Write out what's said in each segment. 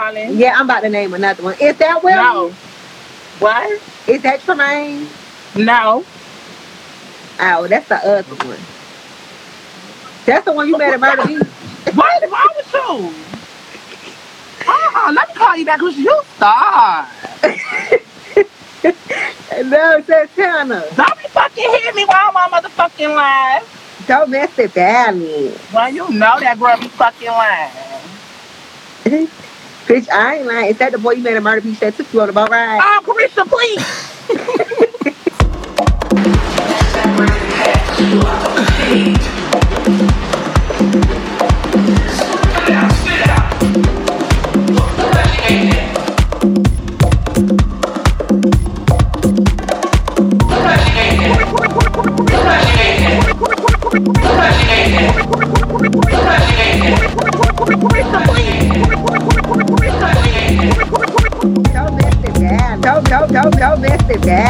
Yeah, I'm about to name another one. Is that Will? No. What? Is that Tremaine? No. Oh, that's the other one. That's the one you met at Murder Beach. What is wrong with you? Uh-uh, let me call you back because you start. no, Santana. Don't be fucking hit me while I'm on motherfucking live. Don't mess it down. Well, you know that girl be fucking lying. Bitch, I ain't lying. Is that the boy you met at Murder Beach that took you on the boat ride? Oh, Caresha, please.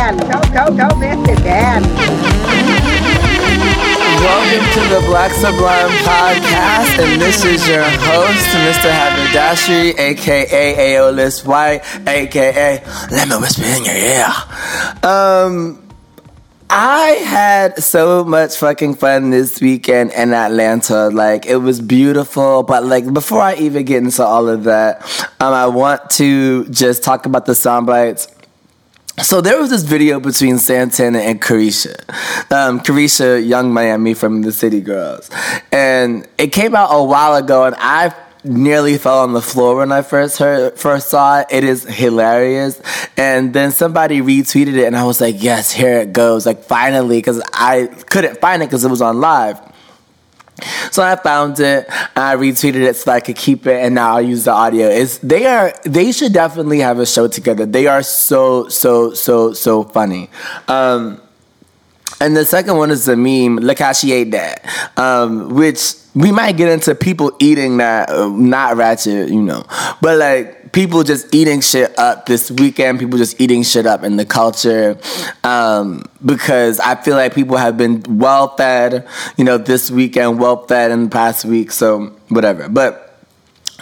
Don't, don't, don't mess it down. Welcome to the Black Sublime Podcast, and this is your host, Mr. Haberdashery, aka Aeolus White, aka Let me whisper in your ear. Um, I had so much fucking fun this weekend in Atlanta. Like, it was beautiful. But, like, before I even get into all of that, um, I want to just talk about the sound bites. So there was this video between Santana and Caresha. Um, Caresha, Yung Miami from the City Girls. And it came out a while ago, and I nearly fell on the floor when I first heard first saw it. It is hilarious. And then somebody retweeted it and I was like, yes, here it goes. Like finally, because I couldn't find it because it was on live. So I found it, I retweeted it so I could keep it, and now I'll use the audio. It's they are they should definitely have a show together. They are so so so so funny. Um, and the second one is the meme, she ate that, um, which we might get into people eating that, uh, not ratchet, you know, but like people just eating shit up this weekend, people just eating shit up in the culture, um, because I feel like people have been well fed, you know, this weekend, well fed in the past week, so whatever. But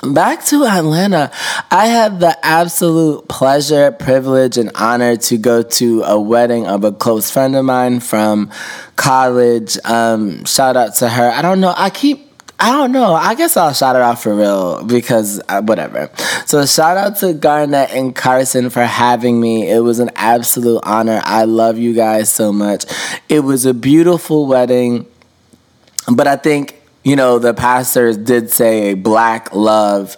Back to Atlanta, I had the absolute pleasure, privilege, and honor to go to a wedding of a close friend of mine from college. Um, shout out to her. I don't know. I keep I don't know. I guess I'll shout it out for real because uh, whatever. So shout out to Garnett and Carson for having me. It was an absolute honor. I love you guys so much. It was a beautiful wedding, but I think you know, the pastors did say black love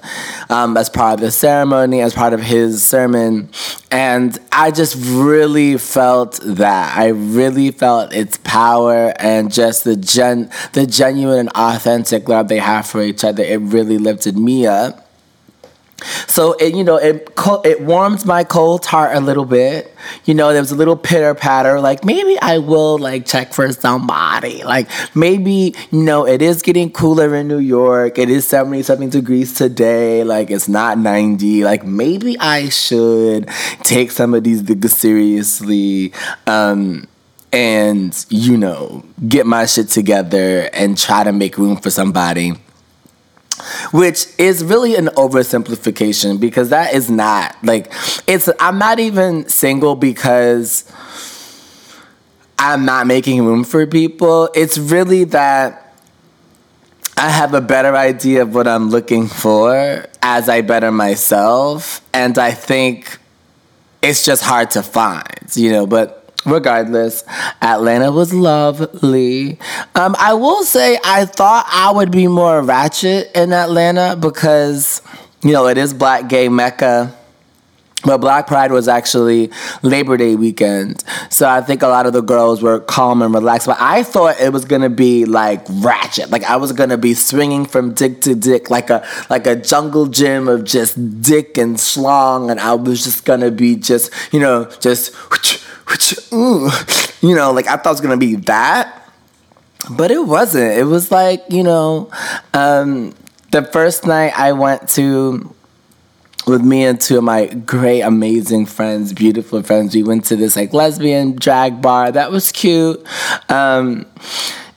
um, as part of the ceremony, as part of his sermon. And I just really felt that. I really felt its power and just the gen the genuine and authentic love they have for each other. It really lifted me up. So it, you know, it it warms my cold heart a little bit. You know, there was a little pitter patter. Like maybe I will like check for somebody. Like maybe you know, it is getting cooler in New York. It is seventy something degrees today. Like it's not ninety. Like maybe I should take some of these niggas seriously. Um, and you know, get my shit together and try to make room for somebody which is really an oversimplification because that is not like it's i'm not even single because i'm not making room for people. It's really that i have a better idea of what i'm looking for as i better myself and i think it's just hard to find you know but regardless, Atlanta was lovely. Um, I will say I thought I would be more ratchet in Atlanta because, you know, it is Black Gay Mecca. But Black Pride was actually Labor Day weekend. So I think a lot of the girls were calm and relaxed. But I thought it was gonna be like ratchet. Like I was gonna be swinging from dick to dick like a like a jungle gym of just dick and schlong. And I was just gonna be just, you know, just you know, like I thought it was gonna be that, but it wasn't. It was like you know, um, the first night I went to with me and two of my great, amazing friends, beautiful friends. We went to this like lesbian drag bar. That was cute. Um,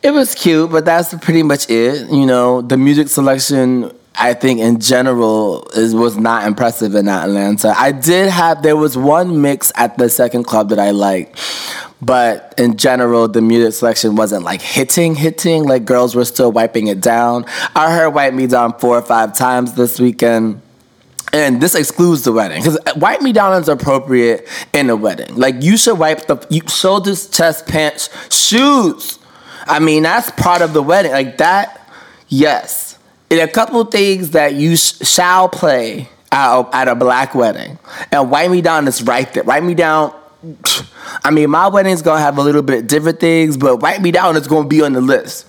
it was cute, but that's pretty much it. You know, the music selection I think in general is was not impressive in Atlanta. I did have there was one mix at the second club that I liked, but in general the music selection wasn't like hitting hitting like girls were still wiping it down. I heard "Wipe Me Down" four or five times this weekend. And this excludes the wedding because wipe me down is appropriate in a wedding. Like you should wipe the you, shoulders, chest, pants, shoes. I mean that's part of the wedding. Like that, yes. And a couple things that you sh- shall play at, at a black wedding, and wipe me down is right there. Wipe me down. I mean, my wedding's gonna have a little bit different things, but wipe me down is gonna be on the list.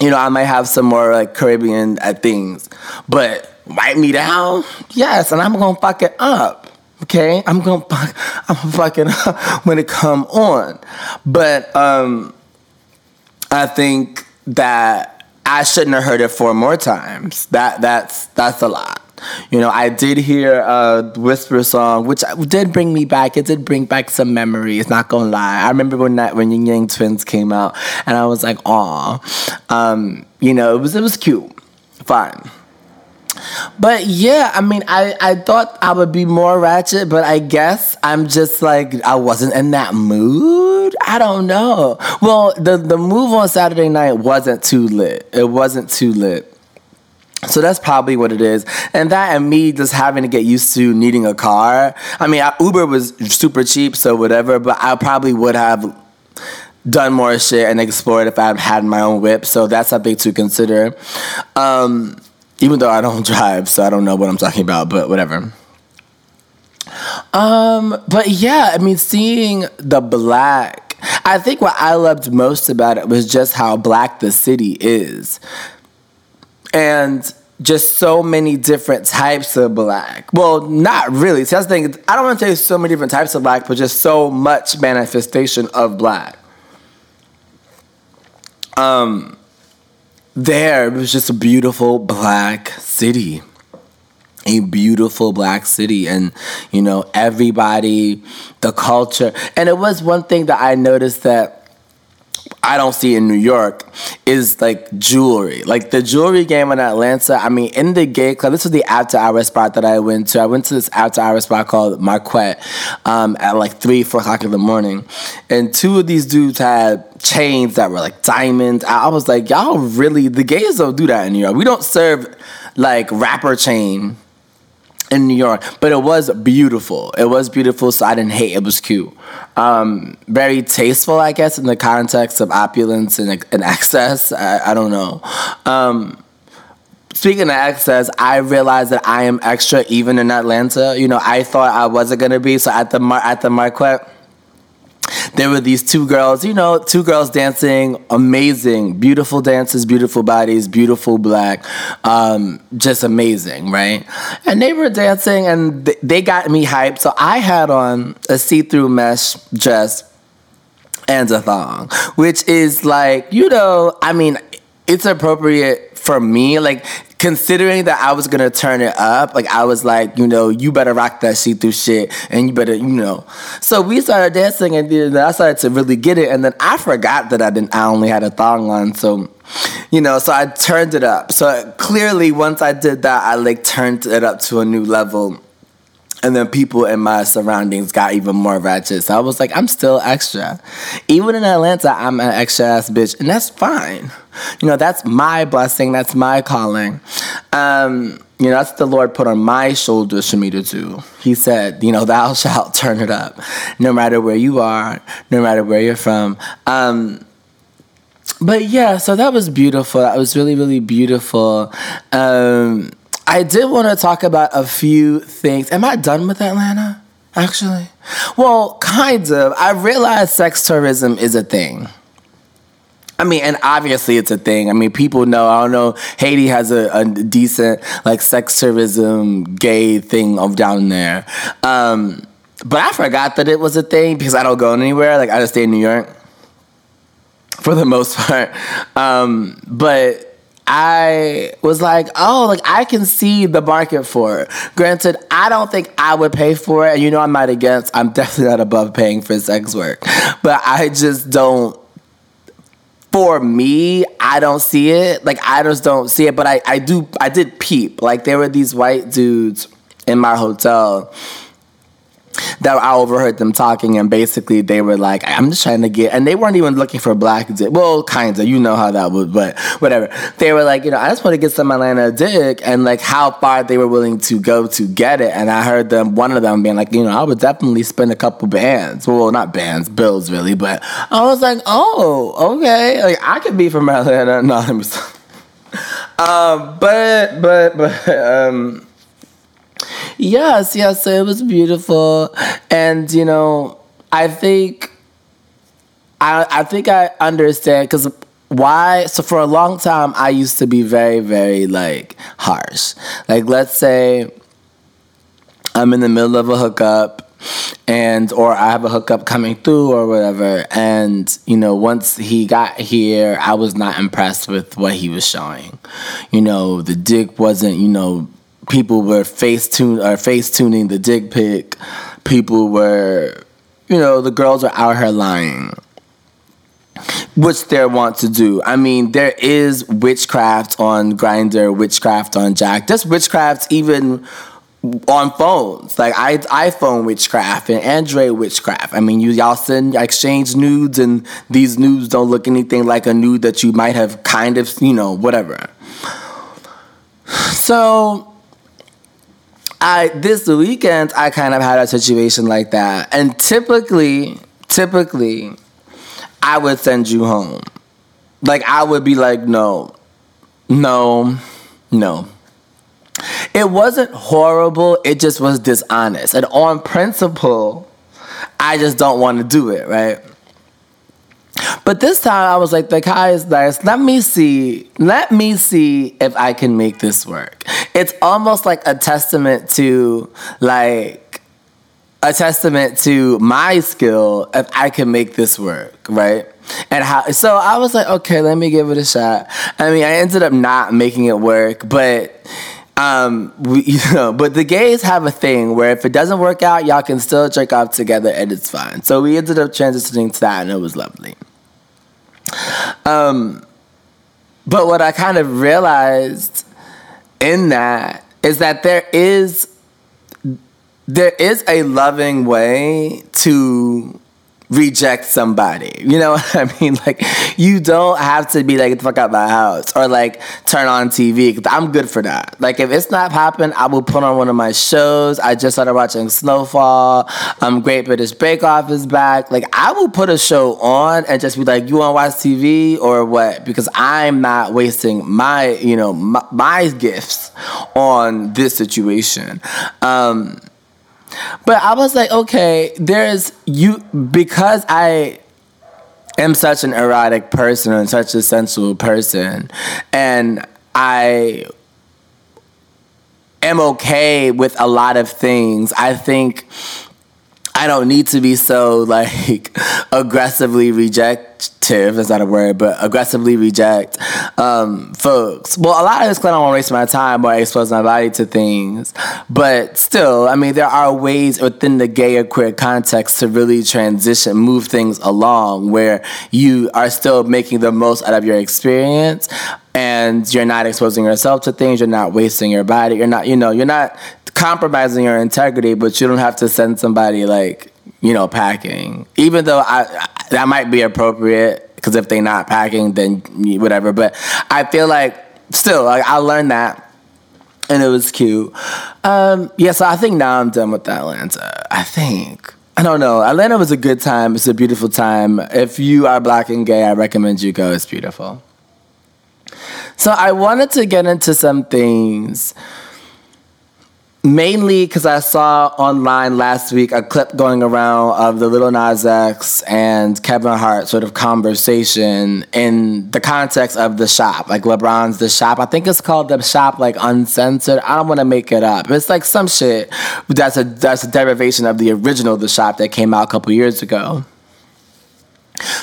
You know, I might have some more like Caribbean uh, things, but wipe me down? Yes, and I'm gonna fuck it up. Okay, I'm gonna fuck, I'm gonna fuck it up when it come on. But um, I think that I shouldn't have heard it four more times. That that's that's a lot. You know, I did hear a whisper song, which did bring me back. It did bring back some memories. Not gonna lie, I remember when that when Ying Yang Twins came out, and I was like, "Aw," um, you know, it was it was cute, fine. But yeah, I mean, I, I thought I would be more ratchet, but I guess I'm just like, I wasn't in that mood. I don't know. Well, the, the move on Saturday night wasn't too lit. It wasn't too lit. So that's probably what it is. And that and me just having to get used to needing a car. I mean, Uber was super cheap, so whatever, but I probably would have done more shit and explored if I had my own whip. So that's something to consider. Um, even though I don't drive, so I don't know what I'm talking about, but whatever. Um, but yeah, I mean, seeing the black, I think what I loved most about it was just how black the city is. And just so many different types of black. Well, not really. See, that's the thing. I don't want to say so many different types of black, but just so much manifestation of black. Um, there it was just a beautiful black city. A beautiful black city and you know everybody the culture. And it was one thing that i noticed that I don't see in New York is like jewelry. Like the jewelry game in Atlanta, I mean, in the gay club, this was the after hour spot that I went to. I went to this after hour spot called Marquette um, at like 3, 4 o'clock in the morning. And two of these dudes had chains that were like diamonds. I was like, y'all really, the gays don't do that in New York. We don't serve like rapper chain in New York, but it was beautiful. It was beautiful, so I didn't hate. It was cute, um, very tasteful, I guess, in the context of opulence and, and excess. I, I don't know. Um, speaking of excess, I realized that I am extra even in Atlanta. You know, I thought I wasn't gonna be. So at the Mar- at the Marquette there were these two girls, you know, two girls dancing, amazing, beautiful dances, beautiful bodies, beautiful black, um, just amazing, right? And they were dancing and th- they got me hyped. So I had on a see through mesh dress and a thong, which is like, you know, I mean, it's appropriate for me. Like, considering that I was gonna turn it up, like I was like, you know, you better rock that see through shit, and you better, you know. So we started dancing, and then I started to really get it, and then I forgot that I didn't. I only had a thong on, so you know, so I turned it up. So clearly, once I did that, I like turned it up to a new level. And then people in my surroundings got even more ratchet. So I was like, I'm still extra. Even in Atlanta, I'm an extra ass bitch. And that's fine. You know, that's my blessing. That's my calling. Um, you know, that's the Lord put on my shoulders for me to do. He said, you know, thou shalt turn it up, no matter where you are, no matter where you're from. Um, but yeah, so that was beautiful. That was really, really beautiful. Um, I did want to talk about a few things. Am I done with Atlanta? Actually, well, kind of. I realize sex tourism is a thing. I mean, and obviously it's a thing. I mean, people know. I don't know. Haiti has a, a decent like sex tourism gay thing of down there. Um, but I forgot that it was a thing because I don't go anywhere. Like I just stay in New York for the most part. Um, but I was like, oh, like I can see the market for it. Granted, I don't think I would pay for it. And you know, I'm not against, I'm definitely not above paying for sex work. But I just don't for me, I don't see it. Like I just don't see it. But I, I do I did peep. Like there were these white dudes in my hotel that I overheard them talking, and basically they were like, "I'm just trying to get," and they weren't even looking for black dick. Well, kinda, you know how that would, but whatever. They were like, you know, I just want to get some Atlanta dick, and like how far they were willing to go to get it. And I heard them, one of them being like, you know, I would definitely spend a couple bands. Well, not bands, bills really, but I was like, oh, okay, like I could be from Atlanta. No. Um, but but but um Yes, yes, it was beautiful. And, you know, I think I I think I understand because why so for a long time I used to be very, very like harsh. Like let's say I'm in the middle of a hookup and or I have a hookup coming through or whatever and you know once he got here I was not impressed with what he was showing. You know, the dick wasn't, you know, people were face tune or face tuning the dick pic. People were, you know, the girls were out here lying, which they want to do. I mean, there is witchcraft on Grindr, witchcraft on Jack. There's witchcraft even on phones, like I, iPhone witchcraft and Android witchcraft. I mean, you y'all send exchange nudes, and these nudes don't look anything like a nude that you might have kind of, you know, whatever. So I this weekend I kind of had a situation like that, and typically, typically, I would send you home. Like I would be like, no, no, no. It wasn't horrible. It just was dishonest, and on principle, I just don't want to do it. Right. But this time I was like, the guy is nice. Let me see. Let me see if I can make this work. It's almost like a testament to like a testament to my skill if I can make this work, right? And how so I was like, okay, let me give it a shot. I mean, I ended up not making it work, but um, we, you know, but the gays have a thing where if it doesn't work out, y'all can still jerk off together and it's fine. So we ended up transitioning to that and it was lovely. Um, but what I kind of realized in that is that there is there is a loving way to reject somebody. You know what I mean? Like, you don't have to be like, the fuck out my house or like turn on TV. I'm good for that. Like, if it's not popping, I will put on one of my shows. I just started watching Snowfall. Um, Great British Bake Off is back. Like, I will put a show on and just be like, you want to watch TV or what? Because I'm not wasting my, you know, my, my gifts on this situation. Um, but I was like, okay, there's you because I am such an erotic person and such a sensual person, and I am okay with a lot of things. I think I don't need to be so like aggressively rejective. That's not a word, but aggressively reject um, folks. Well, a lot of this because I don't want to waste my time or expose my body to things. But still, I mean, there are ways within the gay or queer context to really transition, move things along where you are still making the most out of your experience and you're not exposing yourself to things, you're not wasting your body, you're not, you know, you're not compromising your integrity, but you don't have to send somebody like, you know, packing. Even though I, that might be appropriate because if they're not packing, then whatever. But I feel like still, like, I learned that and it was cute. Um, yeah, so I think now I'm done with Atlanta. I think. I don't know. Atlanta was a good time. It's a beautiful time. If you are black and gay, I recommend you go. It's beautiful. So I wanted to get into some things mainly because I saw online last week a clip going around of the Lil Nas X and Kevin Hart sort of conversation in the context of the shop, like LeBron's The Shop. I think it's called The Shop, like uncensored. I don't want to make it up. It's like some shit that's a that's a derivation of the original The Shop that came out a couple years ago.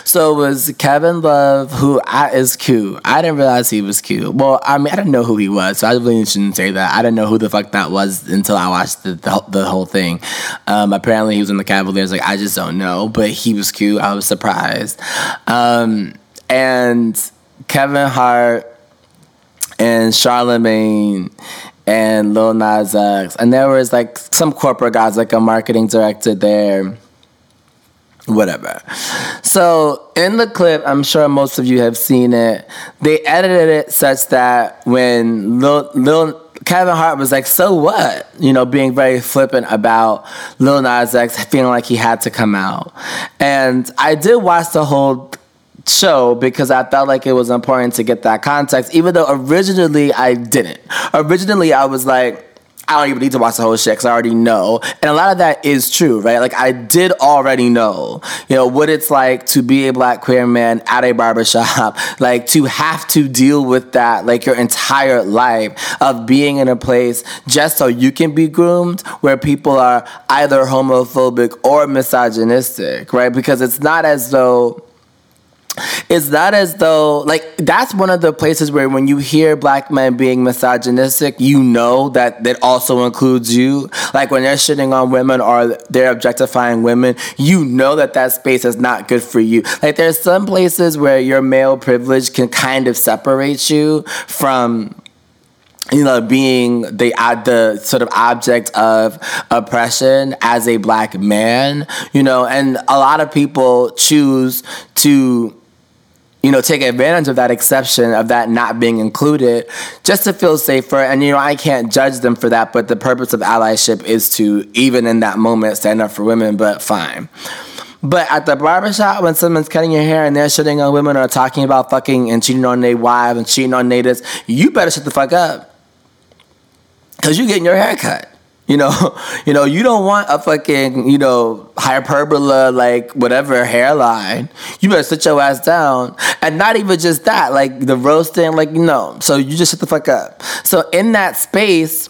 So it was Kevin Love, who I, is cute. I didn't realize he was cute. Well, I mean, I didn't know who he was, so I really shouldn't say that. I didn't know who the fuck that was until I watched the, the, the whole thing. Um, apparently, he was in the Cavaliers. Like, I just don't know, but he was cute. I was surprised. Um, and Kevin Hart and Charlemagne and Lil Nas X, and there was like some corporate guys, like a marketing director there. Whatever. So in the clip, I'm sure most of you have seen it. They edited it such that when Lil, Lil Kevin Hart was like, "So what?" You know, being very flippant about Lil Nas X feeling like he had to come out. And I did watch the whole show because I felt like it was important to get that context, even though originally I didn't. Originally, I was like, I don't even need to watch the whole shit because I already know. And a lot of that is true, right? Like, I did already know, you know, what it's like to be a black queer man at a barbershop, like to have to deal with that, like your entire life of being in a place just so you can be groomed where people are either homophobic or misogynistic, right? Because it's not as though it's not as though like that's one of the places where when you hear black men being misogynistic you know that that also includes you? Like when they're shitting on women or they're objectifying women you know that that space is not good for you. Like there's some places where your male privilege can kind of separate you from you know, being the uh, the sort of object of oppression as a black man, you know, and a lot of people choose to you know, take advantage of that exception of that not being included just to feel safer. And, you know, I can't judge them for that, but the purpose of allyship is to, even in that moment, stand up for women, but fine. But at the barbershop, when someone's cutting your hair and they're shitting on women or talking about fucking and cheating on their wives and cheating on natives, you better shut the fuck up. Because you're getting your hair cut. You know, you know, you don't want a fucking, you know, hyperbola, like whatever hairline. You better sit your ass down. And not even just that, like the roasting, like, no. So you just shut the fuck up. So in that space,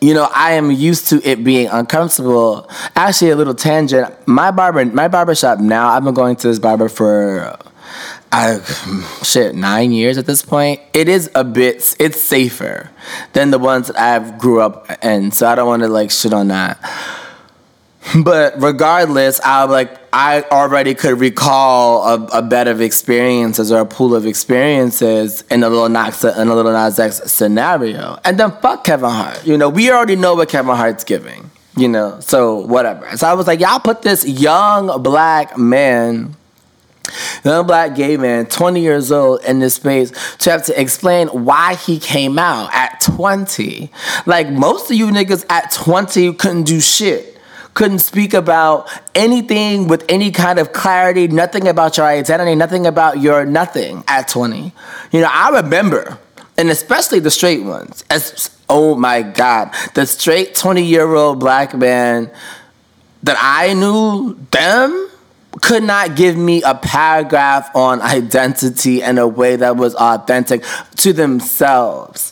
you know, I am used to it being uncomfortable. Actually, a little tangent. My barber, my barber shop now, I've been going to this barber for I shit nine years at this point. It is a bit. It's safer than the ones that I've grew up in, so I don't want to like shit on that. But regardless, I like I already could recall a, a bed of experiences or a pool of experiences in a Lil Nas in a Lil Nas X scenario, and then fuck Kevin Hart. You know, we already know what Kevin Hart's giving. You know, so whatever. So I was like, y'all put this young black man young black gay man, 20 years old in this space, to have to explain why he came out at 20. Like most of you niggas at 20 couldn't do shit. Couldn't speak about anything with any kind of clarity, nothing about your identity, nothing about your nothing at 20. You know, I remember, and especially the straight ones, as oh my God, the straight 20 year old black man that I knew, them, could not give me a paragraph on identity in a way that was authentic to themselves.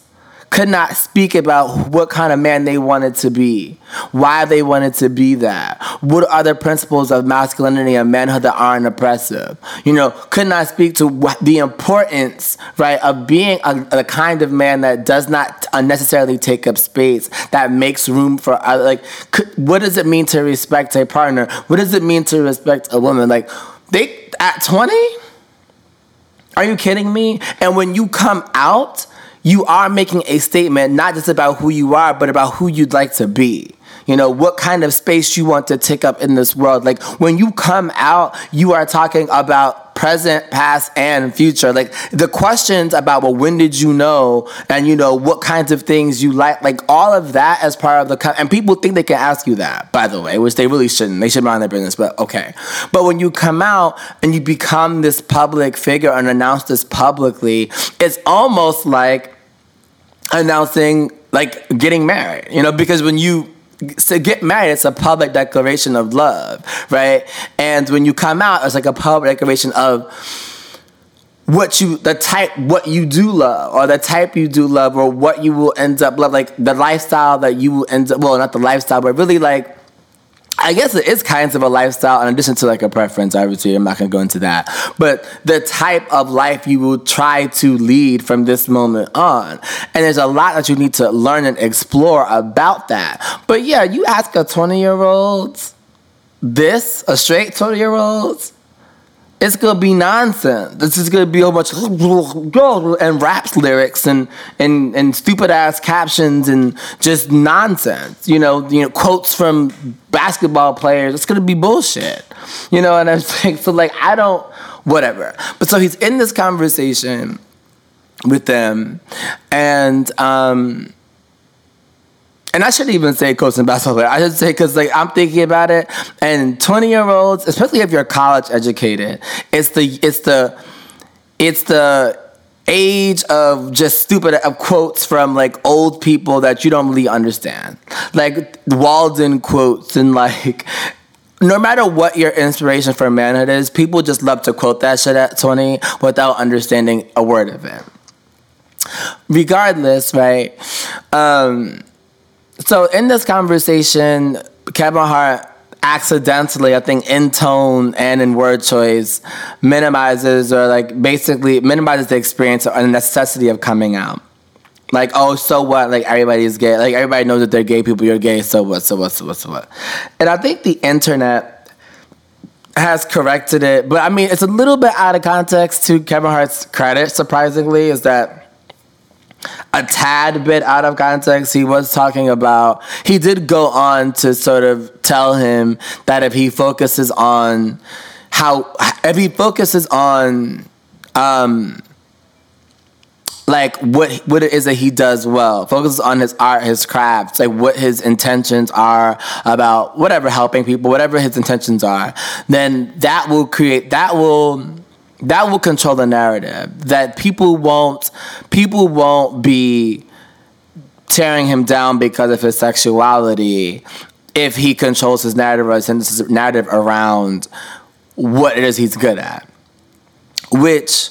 Could not speak about what kind of man they wanted to be, why they wanted to be that, what are the principles of masculinity and manhood that aren't oppressive. You know, could not speak to what, the importance, right, of being a, a kind of man that does not unnecessarily take up space, that makes room for other. Like, could, what does it mean to respect a partner? What does it mean to respect a woman? Like, they at twenty. Are you kidding me? And when you come out, you are making a statement not just about who you are, but about who you'd like to be. You know, what kind of space you want to take up in this world. Like when you come out, you are talking about present, past, and future. Like the questions about, well, when did you know? And, you know, what kinds of things you like, like all of that as part of the, and people think they can ask you that, by the way, which they really shouldn't. They should mind their business, but okay. But when you come out and you become this public figure and announce this publicly, it's almost like announcing, like getting married, you know, because when you to get married, it's a public declaration of love, right? And when you come out, it's like a public declaration of what you the type what you do love or the type you do love or what you will end up love like the lifestyle that you will end up well not the lifestyle but really like I guess it is kinds of a lifestyle in addition to like a preference. Obviously, I'm not gonna go into that. But the type of life you will try to lead from this moment on. And there's a lot that you need to learn and explore about that. But yeah, you ask a 20 year old this, a straight 20 year old, it's gonna be nonsense. This is gonna be a bunch of and raps lyrics and and and stupid ass captions and just nonsense. You know, you know quotes from basketball players. It's gonna be bullshit. You know, and I'm like, so like I don't whatever. But so he's in this conversation with them, and um and I shouldn't even say coach and basketball player. I should say because like I'm thinking about it, and 20 year olds, especially if you're college educated, it's the it's the it's the age of just stupid of quotes from like old people that you don't really understand, like Walden quotes and like. No matter what your inspiration for manhood is, people just love to quote that shit at 20 without understanding a word of it. Regardless, right? Um, so in this conversation, Kevin Hart accidentally, I think in tone and in word choice, minimizes or like basically minimizes the experience or the necessity of coming out. Like, oh, so what? Like everybody's gay. Like everybody knows that they're gay people. You're gay. So what? So what? So what? So what? And I think the internet has corrected it, but I mean, it's a little bit out of context to Kevin Hart's credit. Surprisingly, is that a tad bit out of context. He was talking about, he did go on to sort of tell him that if he focuses on how, if he focuses on, um, like what what it is that he does well. Focuses on his art, his crafts, like what his intentions are about whatever helping people, whatever his intentions are. Then that will create that will that will control the narrative that people won't people won't be tearing him down because of his sexuality if he controls his narrative or his narrative around what it is he's good at. Which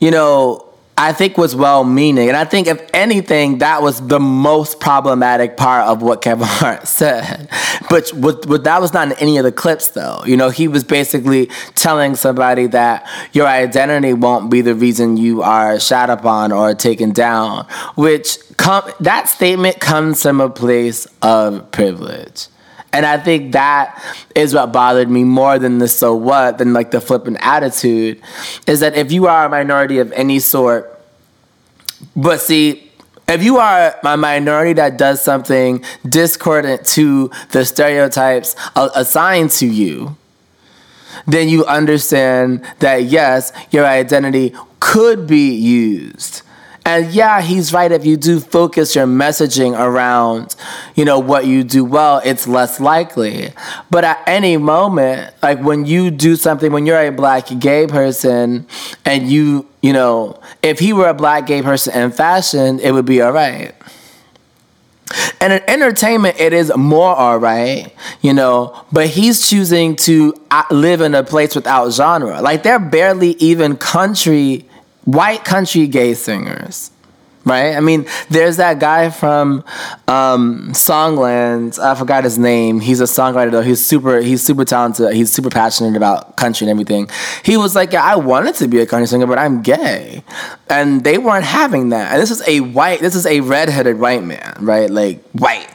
you know I think was well meaning. And I think, if anything, that was the most problematic part of what Kevin Hart said. But, what, what, that was not in any of the clips, though. You know, he was basically telling somebody that your identity won't be the reason you are shot upon or taken down, which com- that statement comes from a place of privilege. And I think that is what bothered me more than the so what, than like the flippant attitude, is that if you are a minority of any sort, but see, if you are a minority that does something discordant to the stereotypes assigned to you, then you understand that yes, your identity could be used and yeah, he's right. If you do focus your messaging around, you know, what you do well, it's less likely. But at any moment, like when you do something, when you're a black gay person and you, you know, if he were a black gay person in fashion, it would be all right. And in entertainment, it is more all right, you know, but he's choosing to uh, live in a place without genre. Like, they're barely even country white country gay singers right? I mean, there's that guy from um, Songland. I forgot his name. He's a songwriter though. He's super. He's super talented. He's super passionate about country and everything. He was like, "Yeah, I wanted to be a country singer, but I'm gay," and they weren't having that. And this is a white. This is a redheaded white man, right? Like white.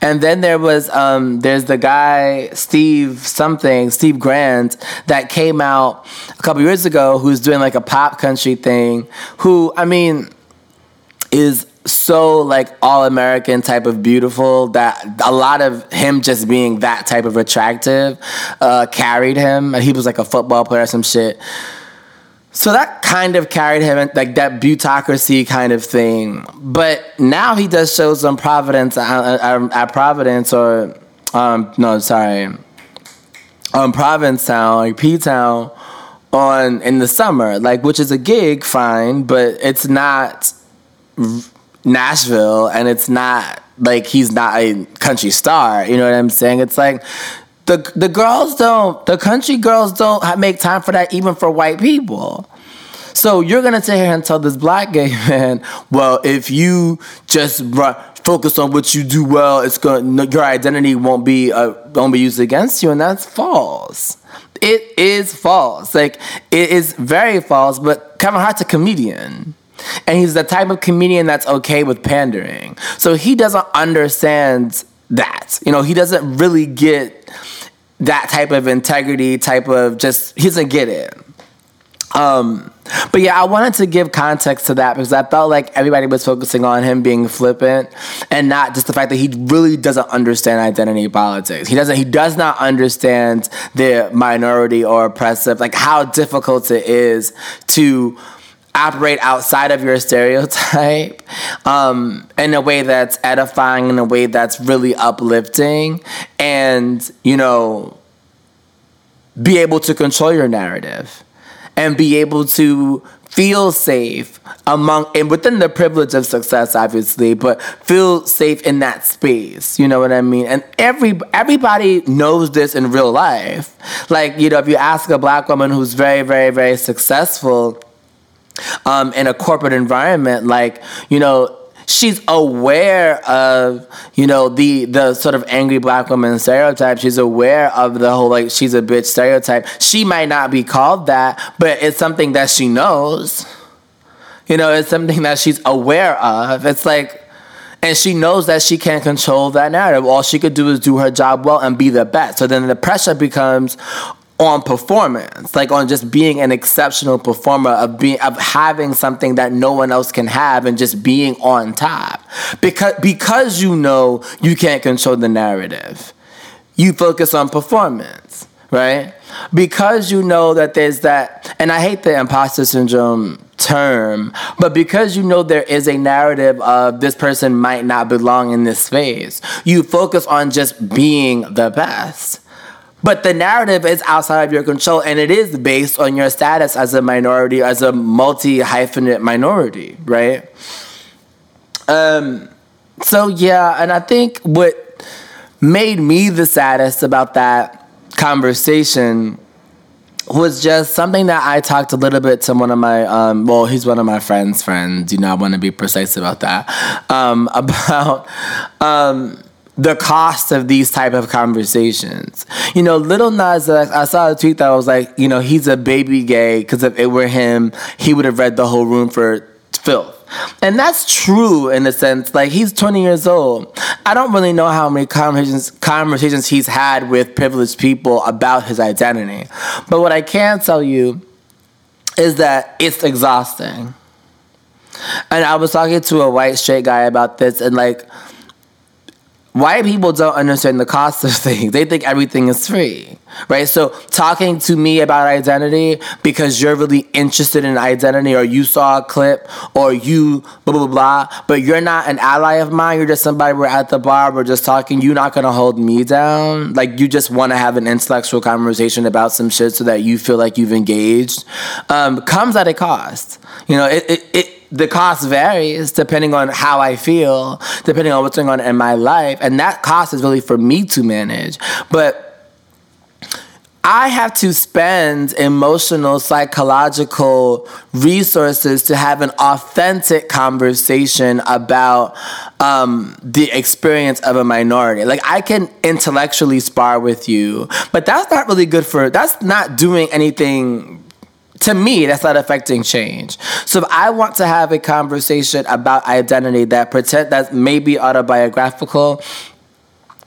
And then there was um, there's the guy Steve something Steve Grand that came out a couple years ago who's doing like a pop country thing. Who I mean is so like all American type of beautiful that a lot of him just being that type of attractive uh, carried him. He was like a football player or some shit. So that kind of carried him, like that butocracy kind of thing. But now he does shows on Providence, at, at Providence, or um, no, sorry, on Provincetown, like P Town, on in the summer, like which is a gig, fine, but it's not Nashville, and it's not like he's not a country star. You know what I'm saying? It's like the the girls don't the country girls don't make time for that even for white people. So you're gonna sit here and tell this black gay man, well, if you just focus on what you do well, it's gonna your identity won't be uh, won't be used against you, and that's false. It is false. Like it is very false. But Kevin Hart's a comedian. And he's the type of comedian that's okay with pandering. So he doesn't understand that. You know, he doesn't really get that type of integrity, type of just he doesn't get it. Um, but yeah, I wanted to give context to that because I felt like everybody was focusing on him being flippant and not just the fact that he really doesn't understand identity politics. He doesn't. He does not understand the minority or oppressive, like how difficult it is to operate outside of your stereotype um, in a way that's edifying, in a way that's really uplifting, and you know, be able to control your narrative and be able to feel safe among and within the privilege of success obviously but feel safe in that space you know what i mean? And every everybody knows this in real life. Like you know if you ask a black woman who's very very very successful um, in a corporate environment like you know she's aware of you know the the sort of angry black woman stereotype. She's aware of the whole like she's a bitch stereotype. She might not be called that but it's something that she knows. You know it's something that she's aware of. It's like and she knows that she can't control that narrative. All she could do is do her job well and be the best. So then the pressure becomes on performance, like on just being an exceptional performer, of being of having something that no one else can have and just being on top. Because because you know you can't control the narrative. You focus on performance, right? Because you know that there's that and I hate the imposter syndrome term, but because you know there is a narrative of this person might not belong in this space, you focus on just being the best. But the narrative is outside of your control and it is based on your status as a minority, as a multi hyphenate minority, right? Um, so, yeah, and I think what made me the saddest about that conversation was just something that I talked a little bit to one of my, um, well, he's one of my friends' friends. You know, I want to be precise about that. Um, about, um, the cost of these type of conversations. You know, Lil Nas X, I saw a tweet that was like, you know, he's a baby gay because if it were him, he would have read the whole room for filth. And that's true in a sense. Like he's 20 years old. I don't really know how many conversations conversations he's had with privileged people about his identity. But what I can tell you is that it's exhausting. And I was talking to a white straight guy about this and like white people don't understand the cost of things. They think everything is free, right? So talking to me about identity because you're really interested in identity or you saw a clip or you blah, blah, blah, but you're not an ally of mine. You're just somebody we're at the bar, we're just talking. You're not going to hold me down. Like you just want to have an intellectual conversation about some shit so that you feel like you've engaged um, comes at a cost. You know, it, it, it the cost varies depending on how I feel, depending on what's going on in my life. And that cost is really for me to manage. But I have to spend emotional, psychological resources to have an authentic conversation about um, the experience of a minority. Like, I can intellectually spar with you, but that's not really good for, that's not doing anything to me, that's not affecting change. So if I want to have a conversation about identity that pretend that may be autobiographical,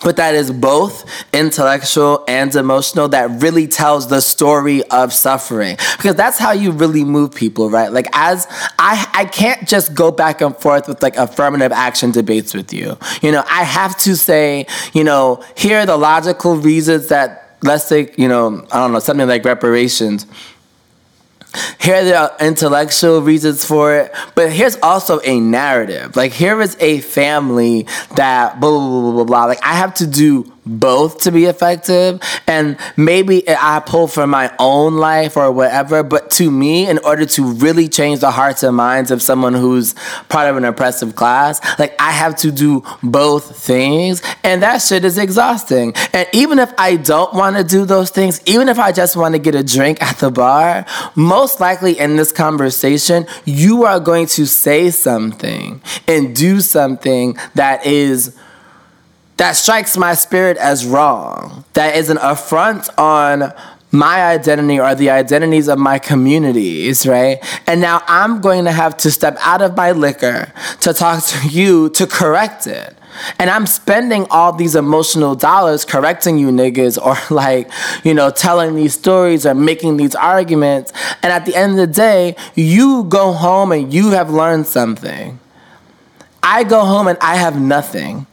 but that is both intellectual and emotional that really tells the story of suffering. Because that's how you really move people right? Like as i i can't just go back and forth with like affirmative action debates with you. You know i have to say you know here are the logical reasons that let's take you know i don't know something like reparations here are the intellectual reasons for it, but here's also a narrative. Like here is a family that blah blah blah blah blah. Like I have to do both to be effective. And maybe I pull from my own life or whatever, but to me, in order to really change the hearts and minds of someone who's part of an oppressive class, like I have to do both things. And that shit is exhausting. And even if I don't want to do those things, even if I just want to get a drink at the bar, most likely in this conversation, you are going to say something and do something that is that strikes my spirit as wrong. That is an affront on my identity or the identities of my communities, right? And now I'm going to have to step out of my liquor to talk to you to correct it. And I'm spending all these emotional dollars correcting you niggas or like, you know, telling these stories or making these arguments. And at the end of the day, you go home and you have learned something. I go home and I have nothing.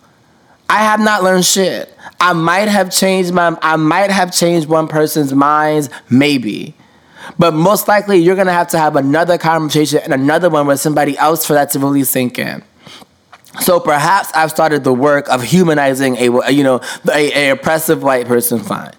I have not learned shit. I might have changed my I might have changed one person's minds, maybe. But most likely you're gonna have to have another conversation and another one with somebody else for that to really sink in. So perhaps I've started the work of humanizing a you know a, a oppressive white person. Fine.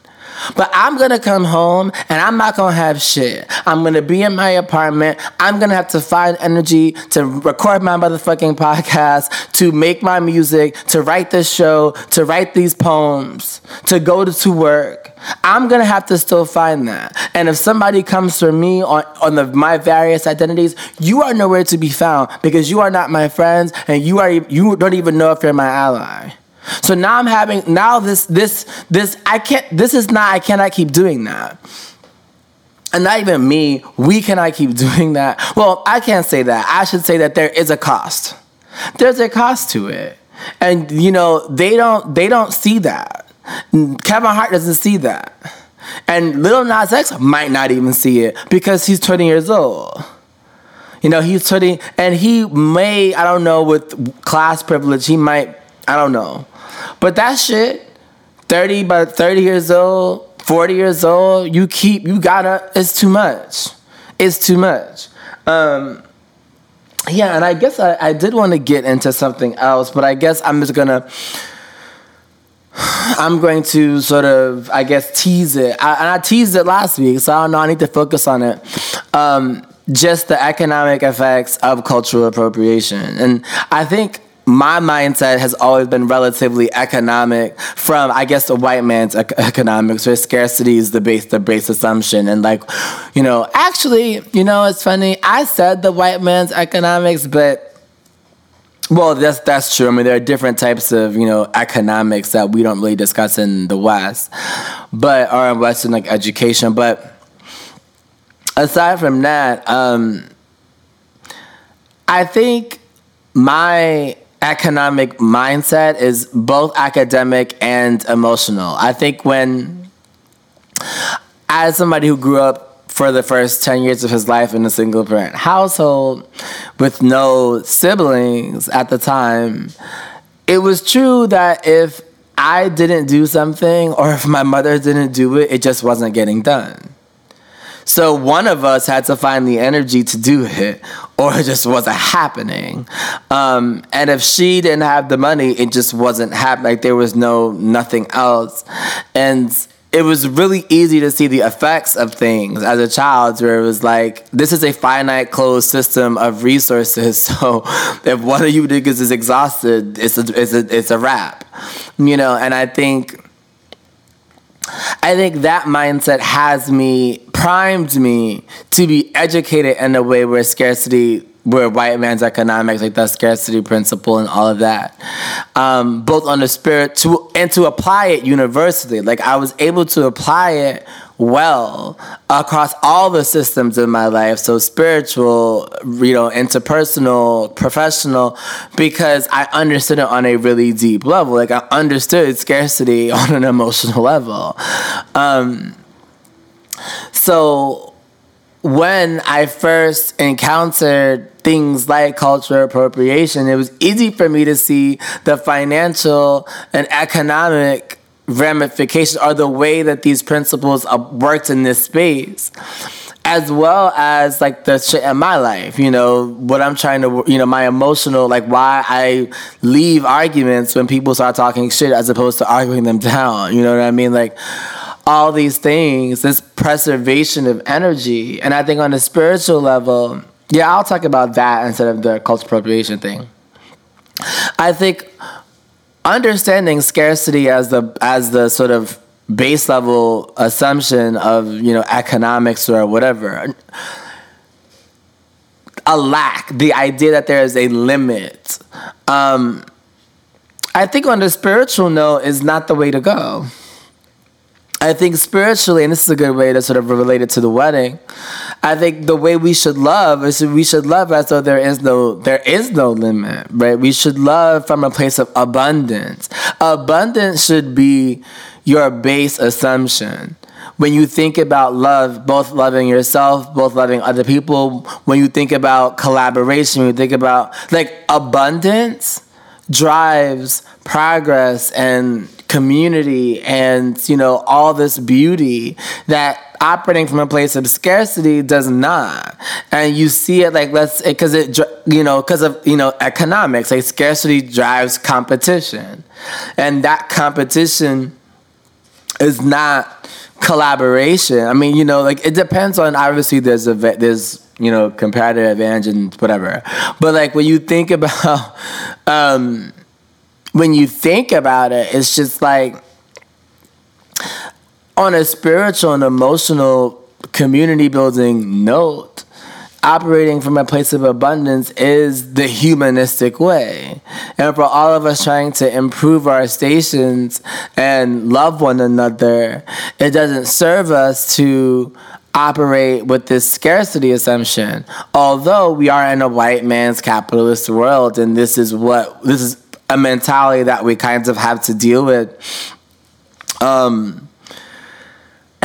But I'm gonna come home and I'm not gonna have shit. I'm gonna be in my apartment. I'm gonna have to find energy to record my motherfucking podcast, to make my music, to write this show, to write these poems, to go to, work. I'm gonna have to still find that. And if somebody comes for me on, on the, my various identities, you are nowhere to be found because you are not my friends and you are you don't even know if you're my ally. So now I'm having now this this this I can't this is not I cannot keep doing that. And not even me, we cannot keep doing that. Well, I can't say that. I should say that there is a cost. There's a cost to it. And you know, they don't they don't see that. Kevin Hart doesn't see that. And Lil Nas X might not even see it because he's 20 years old. You know, he's 20 and he may, I don't know, with class privilege, he might, I don't know. But that shit, 30 by 30 years old, 40 years old, you keep, you gotta, it's too much. It's too much. Um, yeah, and I guess I, I did want to get into something else, but I guess I'm just gonna, I'm going to sort of, I guess, tease it. I, and I teased it last week, so I don't know, I need to focus on it. Um, just the economic effects of cultural appropriation. And I think my mindset has always been relatively economic from i guess the white man's ec- economics where scarcity is the base the base assumption. And like you know actually you know it's funny i said the white man's economics but well that's that's true. I mean there are different types of you know economics that we don't really discuss in the west but or in western like education. But aside from that um i think my economic mindset is both academic and emotional. I think when, as somebody who grew up for the first 10 years of his life in a single parent household with no siblings at the time, it was true that if I didn't do something or if my mother didn't do it, it just wasn't getting done. So one of us had to find the energy to do it, or it just wasn't happening. Um, and if she didn't have the money, it just wasn't happening. Like there was no nothing else. And it was really easy to see the effects of things as a child where it was like this is a finite closed system of resources so if one of you niggas is exhausted it's a, it's a, it's a wrap you know and i think I think that mindset has me, primed me to be educated in a way where scarcity, where white man's economics, like the scarcity principle and all of that, um, both on the spirit to and to apply it universally. Like I was able to apply it well across all the systems in my life. So spiritual you know interpersonal professional because i understood it on a really deep level. Like i understood scarcity on an emotional level. Um, so when i first encountered things like cultural appropriation it was easy for me to see the financial and economic ramifications or the way that these principles worked in this space as well as like the shit in my life, you know, what I'm trying to, you know, my emotional, like why I leave arguments when people start talking shit as opposed to arguing them down. You know what I mean? Like all these things, this preservation of energy. And I think on a spiritual level, yeah, I'll talk about that instead of the cultural appropriation thing. I think understanding scarcity as the as the sort of base level assumption of you know economics or whatever a lack the idea that there is a limit. Um, i think on the spiritual note is not the way to go I think spiritually, and this is a good way to sort of relate it to the wedding. I think the way we should love is we should love as though there is no there is no limit, right? We should love from a place of abundance. Abundance should be your base assumption. When you think about love, both loving yourself, both loving other people, when you think about collaboration, when you think about like abundance drives progress and community and you know all this beauty that operating from a place of scarcity does not. And you see it like let's because it, you know because of you know economics like scarcity drives competition. And that competition is not collaboration. I mean you know like it depends on obviously there's a there's you know comparative advantage and whatever. But like when you think about um when you think about it, it's just like on a spiritual and emotional community building note, operating from a place of abundance is the humanistic way. And for all of us trying to improve our stations and love one another, it doesn't serve us to operate with this scarcity assumption. Although we are in a white man's capitalist world and this is what this is a mentality that we kind of have to deal with. Um,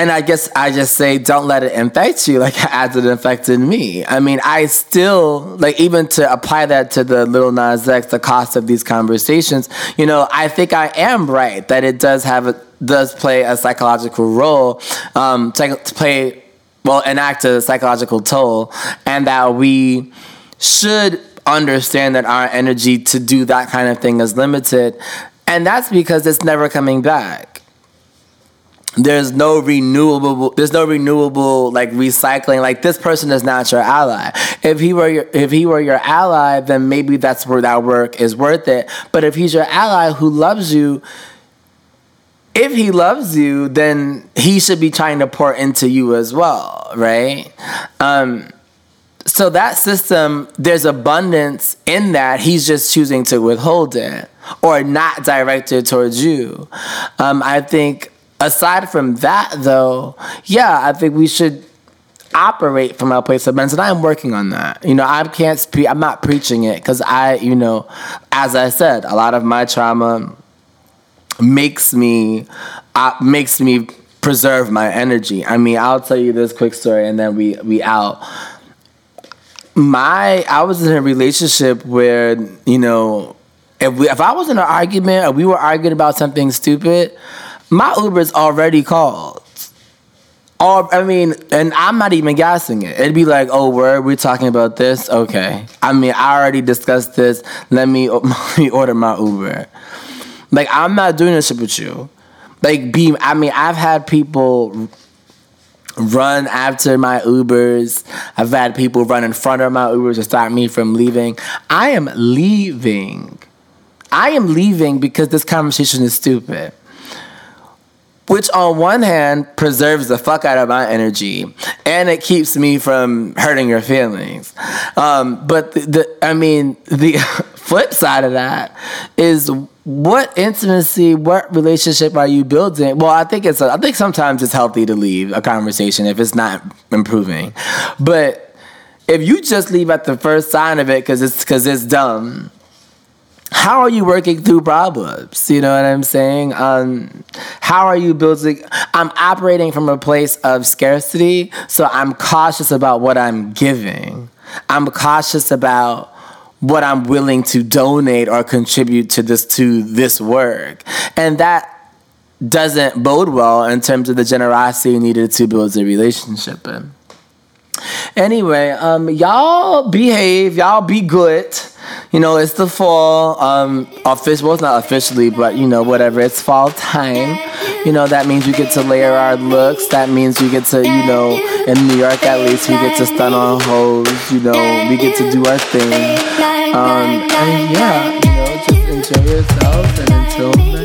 and I guess I just say, don't let it infect you like as it infected me. I mean, I still, like, even to apply that to the Lil Nas X, the cost of these conversations, you know, I think I am right that it does have, a, does play a psychological role, um, to play, well, enact a psychological toll, and that we should understand that our energy to do that kind of thing is limited. And that's because it's never coming back. There's no renewable there's no renewable like recycling. Like this person is not your ally. If he were your if he were your ally, then maybe that's where that work is worth it. But if he's your ally who loves you, if he loves you, then he should be trying to pour into you as well, right? Um, so that system, there's abundance in that. He's just choosing to withhold it or not direct it towards you. Um, I think aside from that, though, yeah, I think we should operate from a place of abundance, and I'm working on that. You know, I can't speak. I'm not preaching it because I, you know, as I said, a lot of my trauma makes me uh, makes me preserve my energy. I mean, I'll tell you this quick story, and then we we out my I was in a relationship where you know if we, if I was in an argument or we were arguing about something stupid, my Uber's already called. Or I mean, and I'm not even guessing it. It'd be like, oh, we're we're talking about this. Okay, I mean, I already discussed this. Let me let me order my Uber. Like I'm not doing this shit with you. Like be, I mean, I've had people run after my Ubers. I've had people run in front of my Ubers to stop me from leaving. I am leaving. I am leaving because this conversation is stupid. Which, on one hand, preserves the fuck out of my energy and it keeps me from hurting your feelings. Um, but, the, the, I mean, the flip side of that is what intimacy, what relationship are you building? Well, I think it's, I think sometimes it's healthy to leave a conversation if it's not improving. But if you just leave at the first sign of it because it's, cause it's dumb, how are you working through problems? You know what I'm saying? Um, how are you building? I'm operating from a place of scarcity, so I'm cautious about what I'm giving. I'm cautious about what I'm willing to donate or contribute to this to this work. And that doesn't bode well in terms of the generosity needed to build a relationship in. Anyway, um, y'all behave, y'all be good. You know, it's the fall. Um, official, well, it's not officially, but you know, whatever. It's fall time. You know, that means we get to layer our looks. That means we get to, you know, in New York at least, we get to stun on hoes. You know, we get to do our thing. Um, and yeah, you know, just enjoy yourselves and until